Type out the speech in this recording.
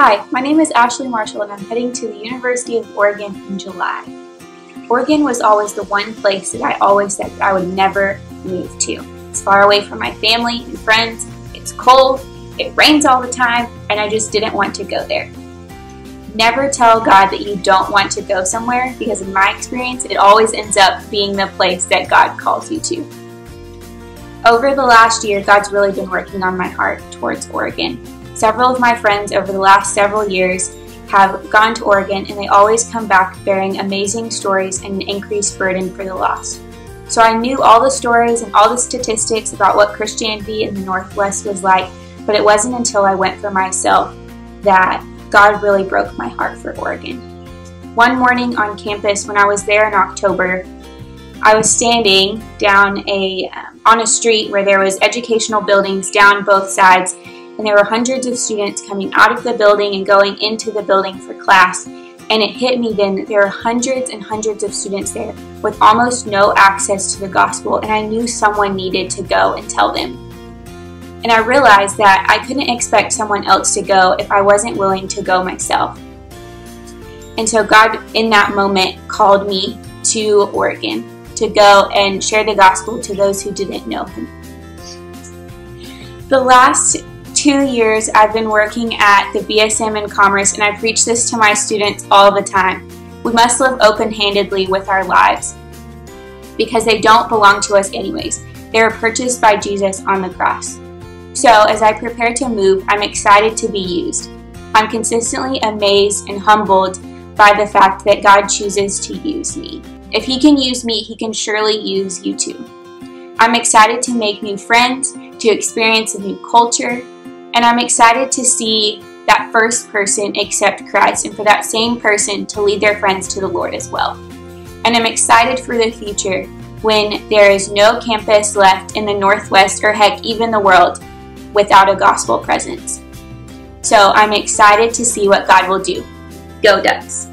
Hi, my name is Ashley Marshall and I'm heading to the University of Oregon in July. Oregon was always the one place that I always said I would never move to. It's far away from my family and friends, it's cold, it rains all the time, and I just didn't want to go there. Never tell God that you don't want to go somewhere because, in my experience, it always ends up being the place that God calls you to. Over the last year, God's really been working on my heart towards Oregon. Several of my friends over the last several years have gone to Oregon and they always come back bearing amazing stories and an increased burden for the lost. So I knew all the stories and all the statistics about what Christianity in the Northwest was like, but it wasn't until I went for myself that God really broke my heart for Oregon. One morning on campus when I was there in October, I was standing down a um, on a street where there was educational buildings down both sides and there were hundreds of students coming out of the building and going into the building for class. And it hit me then that there are hundreds and hundreds of students there with almost no access to the gospel, and I knew someone needed to go and tell them. And I realized that I couldn't expect someone else to go if I wasn't willing to go myself. And so God, in that moment, called me to Oregon to go and share the gospel to those who didn't know Him. The last two years I've been working at the BSM in Commerce, and I preach this to my students all the time. We must live open handedly with our lives because they don't belong to us, anyways. They were purchased by Jesus on the cross. So, as I prepare to move, I'm excited to be used. I'm consistently amazed and humbled by the fact that God chooses to use me. If He can use me, He can surely use you too. I'm excited to make new friends, to experience a new culture, and I'm excited to see that first person accept Christ and for that same person to lead their friends to the Lord as well. And I'm excited for the future when there is no campus left in the Northwest or heck, even the world without a gospel presence. So I'm excited to see what God will do. Go Ducks!